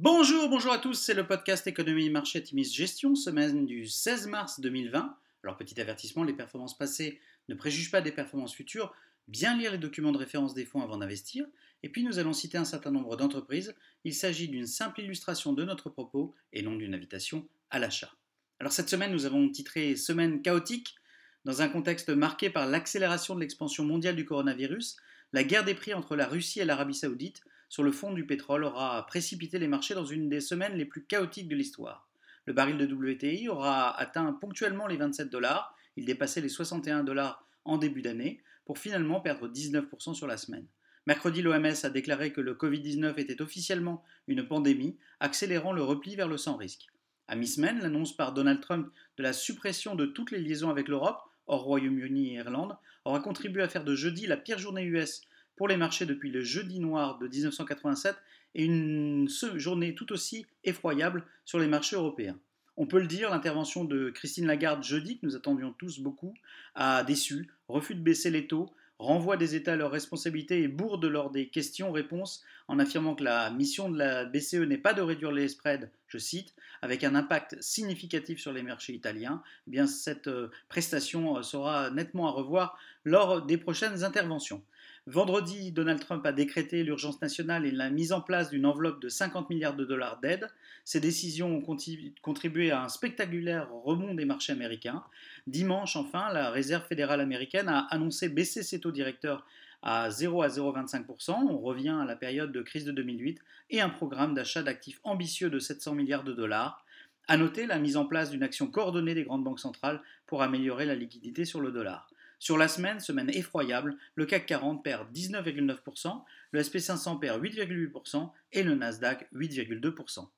Bonjour, bonjour à tous, c'est le podcast Économie, Marché, Timis, Gestion, semaine du 16 mars 2020. Alors petit avertissement, les performances passées ne préjugent pas des performances futures, bien lire les documents de référence des fonds avant d'investir, et puis nous allons citer un certain nombre d'entreprises, il s'agit d'une simple illustration de notre propos et non d'une invitation à l'achat. Alors cette semaine nous avons titré Semaine chaotique, dans un contexte marqué par l'accélération de l'expansion mondiale du coronavirus, la guerre des prix entre la Russie et l'Arabie saoudite, sur le fond du pétrole aura précipité les marchés dans une des semaines les plus chaotiques de l'histoire. Le baril de WTI aura atteint ponctuellement les 27 dollars, il dépassait les 61 dollars en début d'année, pour finalement perdre 19% sur la semaine. Mercredi, l'OMS a déclaré que le Covid-19 était officiellement une pandémie, accélérant le repli vers le sans risque. À mi-semaine, l'annonce par Donald Trump de la suppression de toutes les liaisons avec l'Europe, hors Royaume-Uni et Irlande, aura contribué à faire de jeudi la pire journée US pour les marchés depuis le jeudi noir de 1987 et une journée tout aussi effroyable sur les marchés européens. On peut le dire, l'intervention de Christine Lagarde jeudi, que nous attendions tous beaucoup, a déçu, refus de baisser les taux, renvoie des États à leurs responsabilités et bourde lors des questions-réponses en affirmant que la mission de la BCE n'est pas de réduire les spreads, je cite, avec un impact significatif sur les marchés italiens, eh bien cette euh, prestation euh, sera nettement à revoir lors des prochaines interventions. Vendredi, Donald Trump a décrété l'urgence nationale et la mise en place d'une enveloppe de 50 milliards de dollars d'aide. Ces décisions ont contribué à un spectaculaire rebond des marchés américains. Dimanche, enfin, la Réserve fédérale américaine a annoncé baisser ses taux directeurs à 0 à 0,25%, on revient à la période de crise de 2008, et un programme d'achat d'actifs ambitieux de 700 milliards de dollars. A noter la mise en place d'une action coordonnée des grandes banques centrales pour améliorer la liquidité sur le dollar. Sur la semaine, semaine effroyable, le CAC 40 perd 19,9%, le SP500 perd 8,8% et le Nasdaq 8,2%.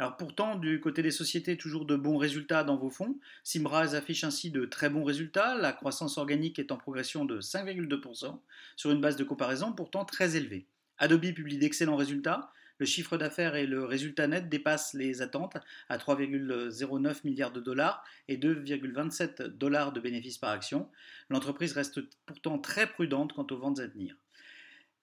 Alors pourtant, du côté des sociétés, toujours de bons résultats dans vos fonds. Simbras affiche ainsi de très bons résultats, la croissance organique est en progression de 5,2%, sur une base de comparaison pourtant très élevée. Adobe publie d'excellents résultats, le chiffre d'affaires et le résultat net dépassent les attentes à 3,09 milliards de dollars et 2,27 dollars de bénéfices par action. L'entreprise reste pourtant très prudente quant aux ventes à venir.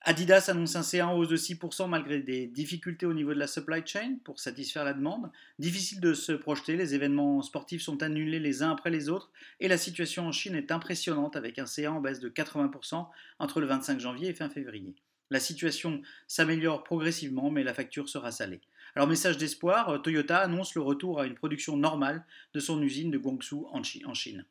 Adidas annonce un CA en hausse de 6% malgré des difficultés au niveau de la supply chain pour satisfaire la demande. Difficile de se projeter, les événements sportifs sont annulés les uns après les autres et la situation en Chine est impressionnante avec un CA en baisse de 80% entre le 25 janvier et fin février. La situation s'améliore progressivement, mais la facture sera salée. Alors message d'espoir, Toyota annonce le retour à une production normale de son usine de Guangzhou en Chine.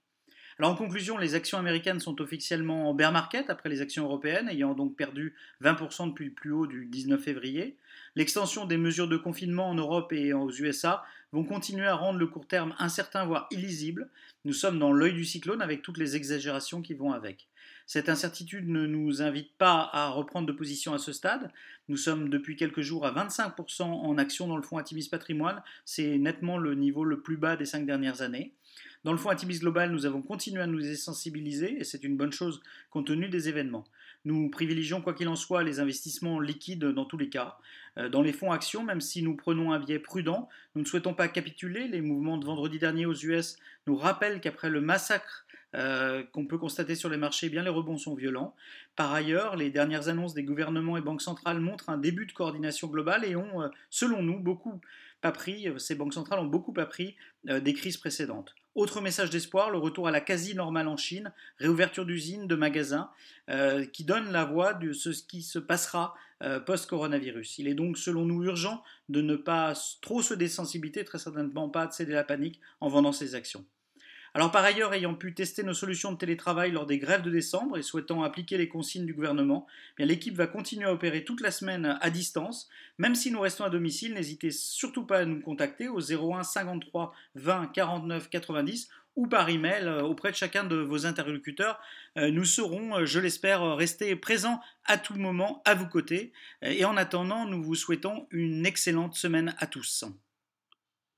Alors en conclusion, les actions américaines sont officiellement en bear market après les actions européennes, ayant donc perdu 20% depuis le plus haut du 19 février. L'extension des mesures de confinement en Europe et aux USA vont continuer à rendre le court terme incertain, voire illisible. Nous sommes dans l'œil du cyclone avec toutes les exagérations qui vont avec. Cette incertitude ne nous invite pas à reprendre de position à ce stade. Nous sommes depuis quelques jours à 25% en action dans le fonds Atimis Patrimoine. C'est nettement le niveau le plus bas des cinq dernières années. Dans le fonds Atimis Global, nous avons continué à nous sensibiliser et c'est une bonne chose compte tenu des événements. Nous privilégions, quoi qu'il en soit, les investissements liquides dans tous les cas. Euh, dans les fonds actions, même si nous prenons un biais prudent, nous ne souhaitons pas capituler. Les mouvements de vendredi dernier aux US nous rappellent qu'après le massacre euh, qu'on peut constater sur les marchés, eh bien les rebonds sont violents. Par ailleurs, les dernières annonces des gouvernements et banques centrales montrent un début de coordination globale et ont, euh, selon nous, beaucoup appris, ces banques centrales ont beaucoup appris des crises précédentes. Autre message d'espoir, le retour à la quasi-normale en Chine, réouverture d'usines, de magasins, euh, qui donne la voie de ce qui se passera euh, post-coronavirus. Il est donc selon nous urgent de ne pas trop se désensibiliser, très certainement pas de céder la panique en vendant ses actions. Alors par ailleurs, ayant pu tester nos solutions de télétravail lors des grèves de décembre et souhaitant appliquer les consignes du gouvernement, eh l'équipe va continuer à opérer toute la semaine à distance. Même si nous restons à domicile, n'hésitez surtout pas à nous contacter au 01 53 20 49 90 ou par email euh, auprès de chacun de vos interlocuteurs. Euh, nous serons, euh, je l'espère, rester présents à tout moment à vos côtés. Et en attendant, nous vous souhaitons une excellente semaine à tous.